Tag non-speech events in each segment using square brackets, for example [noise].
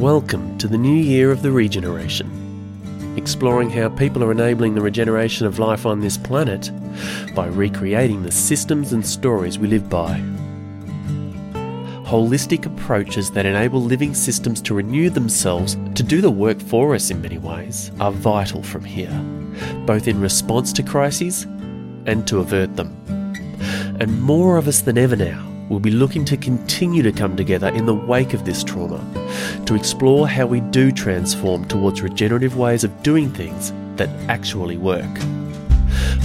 Welcome to the new year of the RegenNarration. Exploring how people are enabling the regeneration of life on this planet by recreating the systems and stories we live by. Holistic approaches that enable living systems to renew themselves to do the work for us in many ways are vital from here, both in response to crises and to avert them. And more of us than ever now will be looking to continue to come together in the wake of this trauma to explore how we do transform towards regenerative ways of doing things that actually work.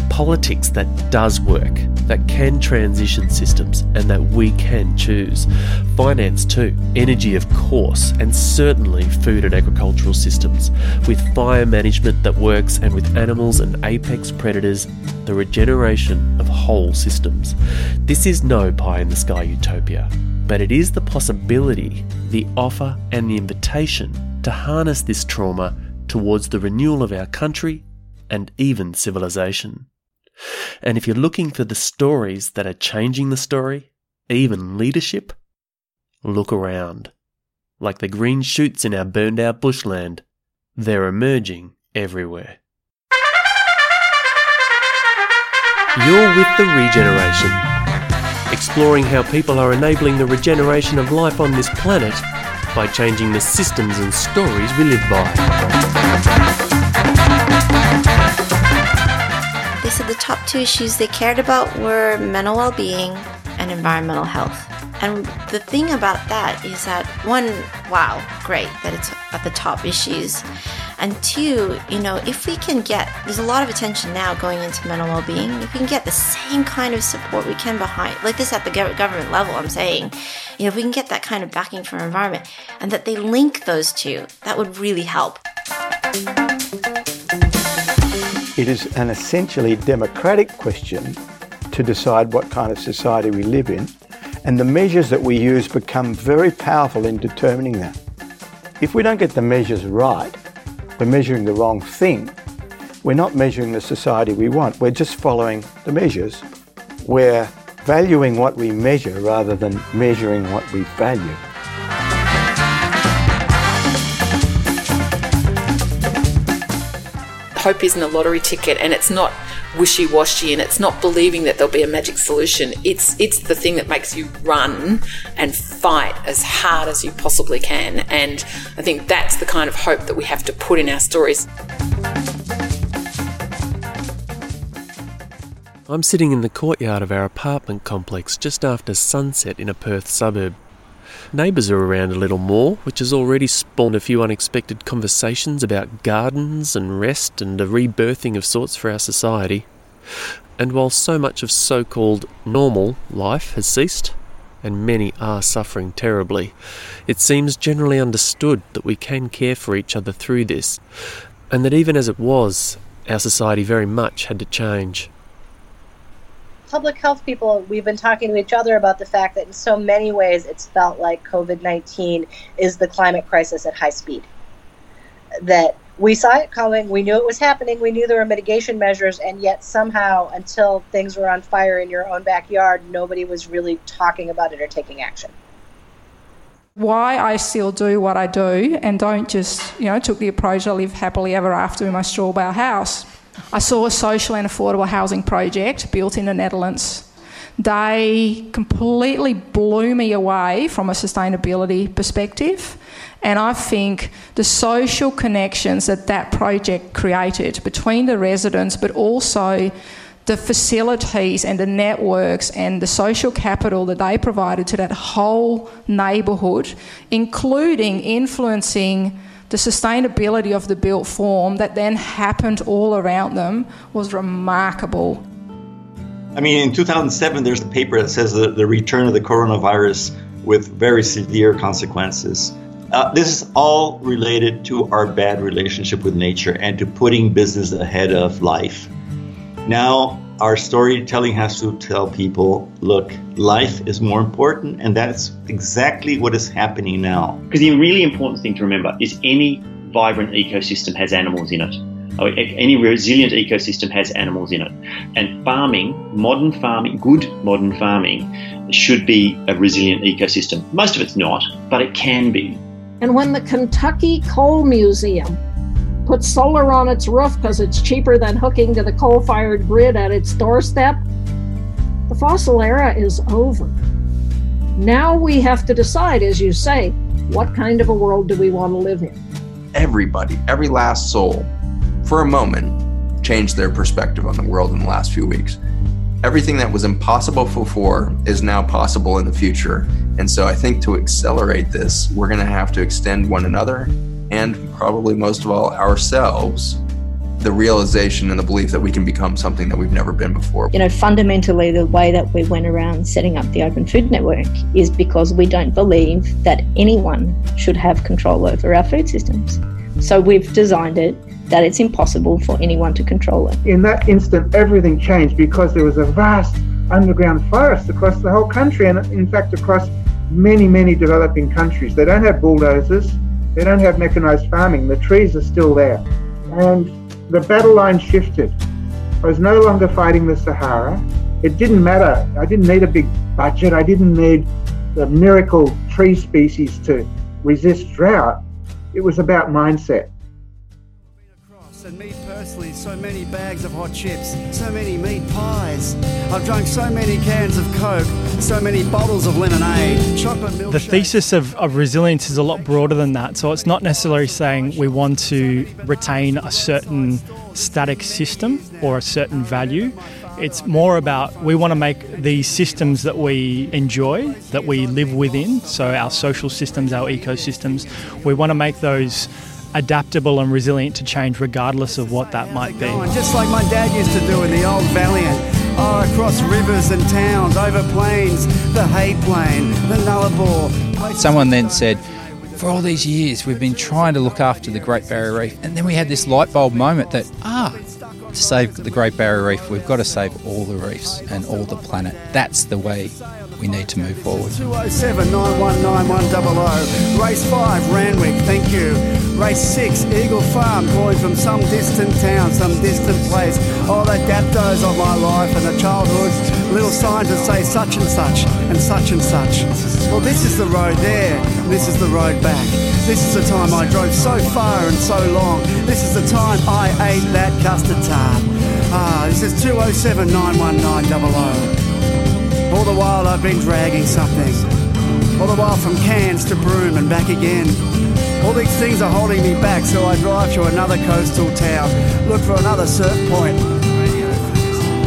Politics that does work, that can transition systems, and that we can choose. Finance, too, energy, of course, and certainly food and agricultural systems, with fire management that works, and with animals and apex predators, the regeneration of whole systems. This is no pie in the sky utopia but it is the possibility, the offer, and the invitation to harness this trauma towards the renewal of our country and even civilization. And if you're looking for the stories that are changing the story, even leadership, look around. Like the green shoots in our burned out bushland, they're emerging everywhere. You're with the RegenNarration exploring how people are enabling the regeneration of life on this planet by changing the systems and stories we live by. The top two issues they cared about were mental well being and environmental health. And the thing about that is that one, wow, great that it's at the top issues. And two, you know, if we can get, there's a lot of attention now going into mental well being. If we can get the same kind of support we can behind, like this at the government level, I'm saying, you know, if we can get that kind of backing from environment and that they link those two, that would really help. It is an essentially democratic question to decide what kind of society we live in, and the measures that we use become very powerful in determining that. If we don't get the measures right, we're measuring the wrong thing. We're not measuring the society we want. We're just following the measures. We're valuing what we measure rather than measuring what we value. Hope isn't a lottery ticket and it's not wishy-washy and it's not believing that there'll be a magic solution. It's it's the thing that makes you run and fight as hard as you possibly can. And i think that's the kind of hope that we have to put in our stories. I'm sitting in the courtyard of our apartment complex just after sunset in a Perth suburb. Neighbours are around a little more, which has already spawned a few unexpected conversations about gardens and rest and a rebirthing of sorts for our society. And while so much of so called normal life has ceased, and many are suffering terribly, it seems generally understood that we can care for each other through this, and that even as it was, our society very much had to change public health people, we've been talking to each other about the fact that in so many ways it's felt like COVID 19 is the climate crisis at high speed. That we saw it coming, we knew it was happening, we knew there were mitigation measures, and yet somehow, until things were on fire in your own backyard, nobody was really talking about it or taking action. Why I still do what I do and don't just, you know, took the approach I live happily ever after in my straw bale house I saw a social and affordable housing project built in the Netherlands. They completely blew me away from a sustainability perspective. And I think the social connections that that project created between the residents, but also the facilities and the networks and the social capital that they provided to that whole neighbourhood, including influencing the sustainability of the built form that then happened all around them was remarkable. I mean, in 2007, there's a paper that says the, the return of the coronavirus with very severe consequences. Uh, this is all related to our bad relationship with nature and to putting business ahead of life. Now, our storytelling has to tell people look, life is more important, and that's exactly what is happening now. Because the really important thing to remember is any vibrant ecosystem has animals in it. Oh, any resilient ecosystem has animals in it. And farming, modern farming, good modern farming, should be a resilient ecosystem. Most of it's not, but it can be. And when the Kentucky Coal Museum puts solar on its roof because it's cheaper than hooking to the coal fired grid at its doorstep, the fossil era is over. Now we have to decide, as you say, what kind of a world do we want to live in? Everybody, every last soul, for a moment, changed their perspective on the world in the last few weeks. Everything that was impossible before is now possible in the future. And so I think to accelerate this, we're going to have to extend one another and probably most of all ourselves the realization and the belief that we can become something that we've never been before. You know, fundamentally, the way that we went around setting up the Open Food Network is because we don't believe that anyone should have control over our food systems. So we've designed it that it's impossible for anyone to control it. In that instant, everything changed because there was a vast underground forest across the whole country, and in fact, across many, many developing countries. They don't have bulldozers, they don't have mechanized farming, the trees are still there. And the battle line shifted. I was no longer fighting the Sahara. It didn't matter. I didn't need a big budget. I didn't need the miracle tree species to resist drought. It was about mindset. And me personally, so many bags of hot chips, so many meat pies. I've drunk so many cans of Coke, so many bottles of lemonade, chocolate milk. The thesis of, of resilience is a lot broader than that. So it's not necessarily saying we want to retain a certain static system or a certain value. It's more about we want to make these systems that we enjoy, that we live within, so our social systems, our ecosystems, we want to make those adaptable and resilient to change regardless of what that might be. Just like my dad used to do in the old Valiant. Oh, across rivers and towns, over plains, the hay plain, the Nullarbor. Someone then said, for all these years, we've been trying to look after the Great Barrier Reef. And then we had this light bulb moment that, ah, to save the Great Barrier Reef, we've got to save all the reefs and all the planet. That's the way we need to move forward. 207 919100. Race 5, Randwick, thank you. Race 6, Eagle Farm, calling from some distant town, some distant place. Oh, the daptos of my life and the childhood. Little signs that say such and such and such and such. Well, this is the road there, this is the road back. This is the time I drove so far and so long. This is the time I ate that custard tart. Ah, this is 207 91900. All the while I've been dragging something. All the while from Cairns to Broome and back again. All these things are holding me back, so I drive to another coastal town. Look for another surf point.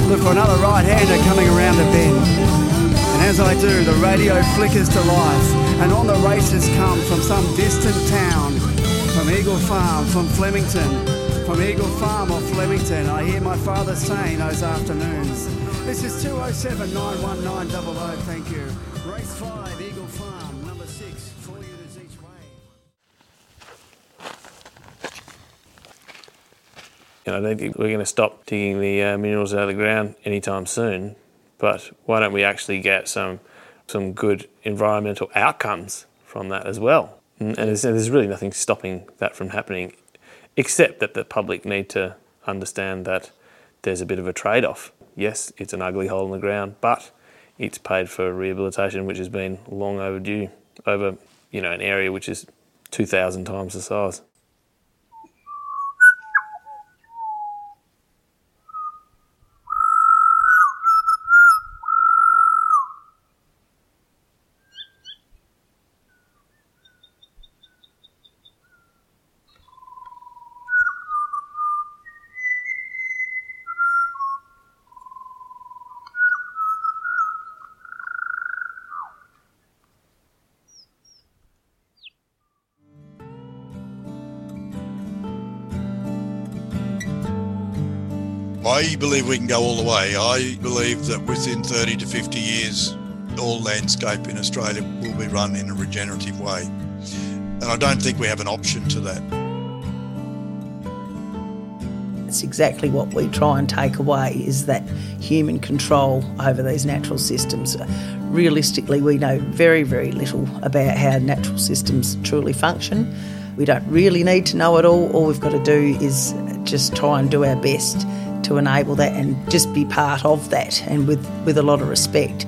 Look for another right-hander coming around a bend. And as I do, the radio flickers to life. And on the races come from some distant town. From Eagle Farm, from Flemington. From Eagle Farm off Flemington, I hear my father saying those afternoons. This is 207 91900, thank you. Race 5, Eagle Farm, number 6, 4 units each way. You I don't think we're going to stop digging the uh, minerals out of the ground anytime soon. But why don't we actually get some some good environmental outcomes from that as well? And there's really nothing stopping that from happening, except that the public need to understand that there's a bit of a trade-off. Yes, it's an ugly hole in the ground, but it's paid for rehabilitation, which has been long overdue over you know an area which is 2,000 times the size. I believe we can go all the way. I believe that within 30 to 50 years, all landscape in Australia will be run in a regenerative way. And I don't think we have an option to that. It's exactly what we try and take away is that human control over these natural systems. Realistically, we know very, very little about how natural systems truly function. We don't really need to know it all. All we've got to do is just try and do our best to enable that and just be part of that and with, with a lot of respect.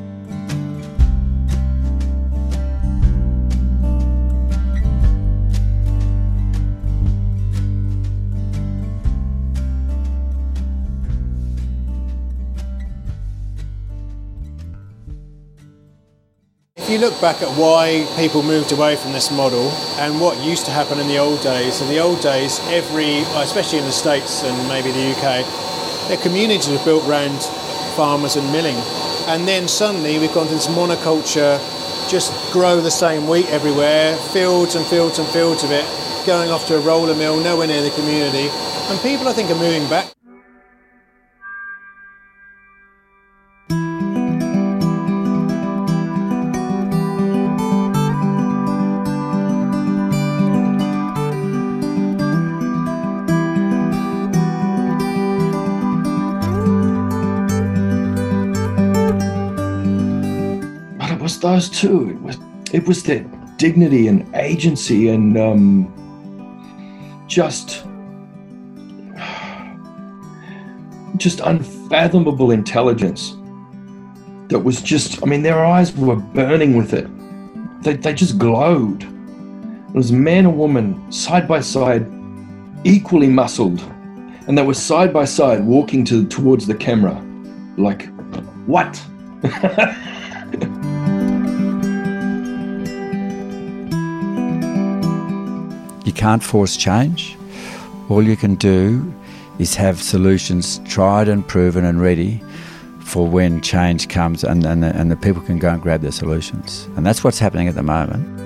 you look back at why people moved away from this model and what used to happen in the old days, in the old days, every, especially in the States and maybe the UK, their communities were built around farmers and milling. And then suddenly we've gone to this monoculture, just grow the same wheat everywhere, fields and fields and fields of it, going off to a roller mill, nowhere near the community. And people, I think, are moving back. Those two. It was it was their dignity and agency and um, just [sighs] just unfathomable intelligence that was just i mean their eyes were burning with it. They, they just glowed. It was man and woman side by side equally muscled. And they were side by side walking to towards the camera like what [laughs] You can't force change. All you can do is have solutions tried and proven and ready for when change comes and, and, the, and the people can go and grab their solutions. And that's what's happening at the moment.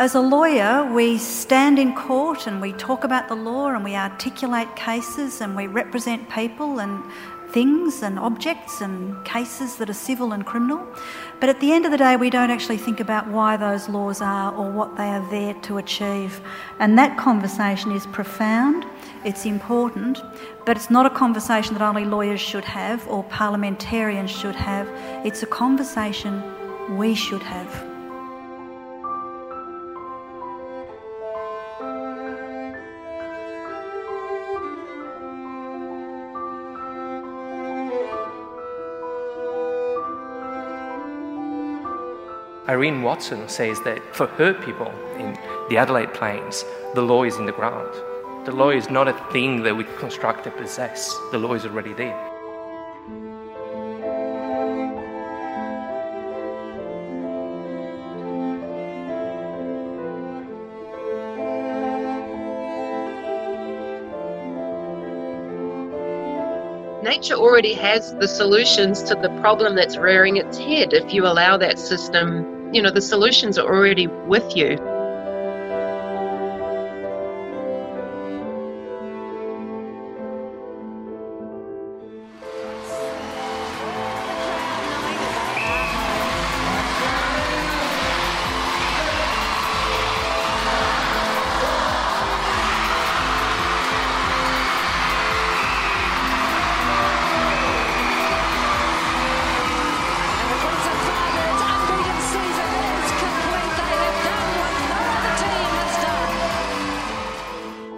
As a lawyer, we stand in court and we talk about the law and we articulate cases and we represent people and things and objects and cases that are civil and criminal. But at the end of the day, we don't actually think about why those laws are or what they are there to achieve. And that conversation is profound, it's important, but it's not a conversation that only lawyers should have or parliamentarians should have. It's a conversation we should have. Irene Watson says that for her people in the Adelaide Plains, the law is in the ground. The law is not a thing that we construct and possess, the law is already there. nature already has the solutions to the problem that's rearing its head if you allow that system you know the solutions are already with you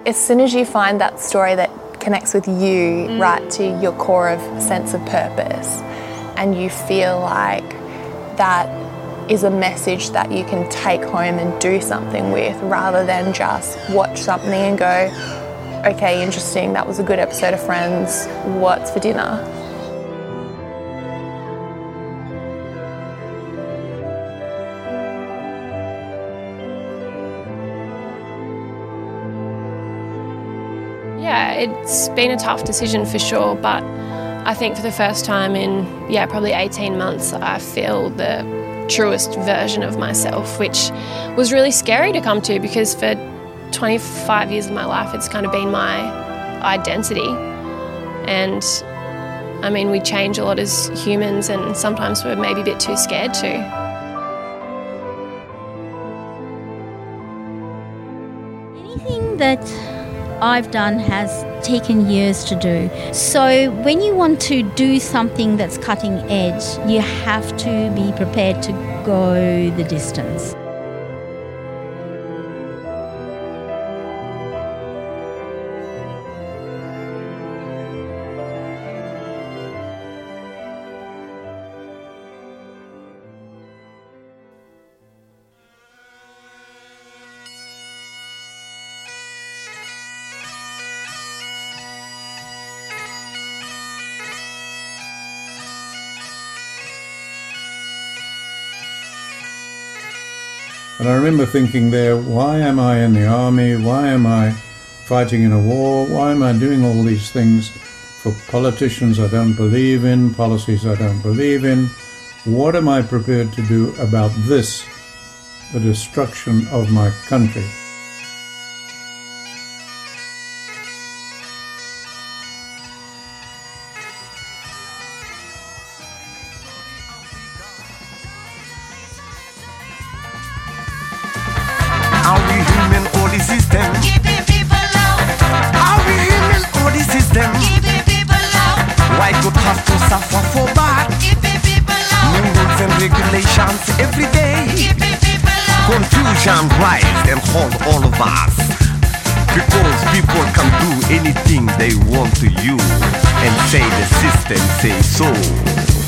as soon as you find that story that connects with you Mm. right to your core of sense of purpose and you feel like that is a message that you can take home and do something with rather than just watch something and go okay interesting that was a good episode of friends what's for dinner it's been a tough decision for sure, but I think for the first time in, yeah, probably 18 months, I feel the truest version of myself, which was really scary to come to because for 25 years of my life, it's kind of been my identity. And I mean, we change a lot as humans, and sometimes we're maybe a bit too scared to. Anything that I've done has taken years to do. So when you want to do something that's cutting edge, you have to be prepared to go the distance. And I remember thinking there, why am I in the army? Why am I fighting in a war? Why am I doing all these things for politicians I don't believe in, policies I don't believe in? What am I prepared to do about this, the destruction of my country? And every day. Confusion rise and hold all of us. Because people can do anything they want to you and say the system say so.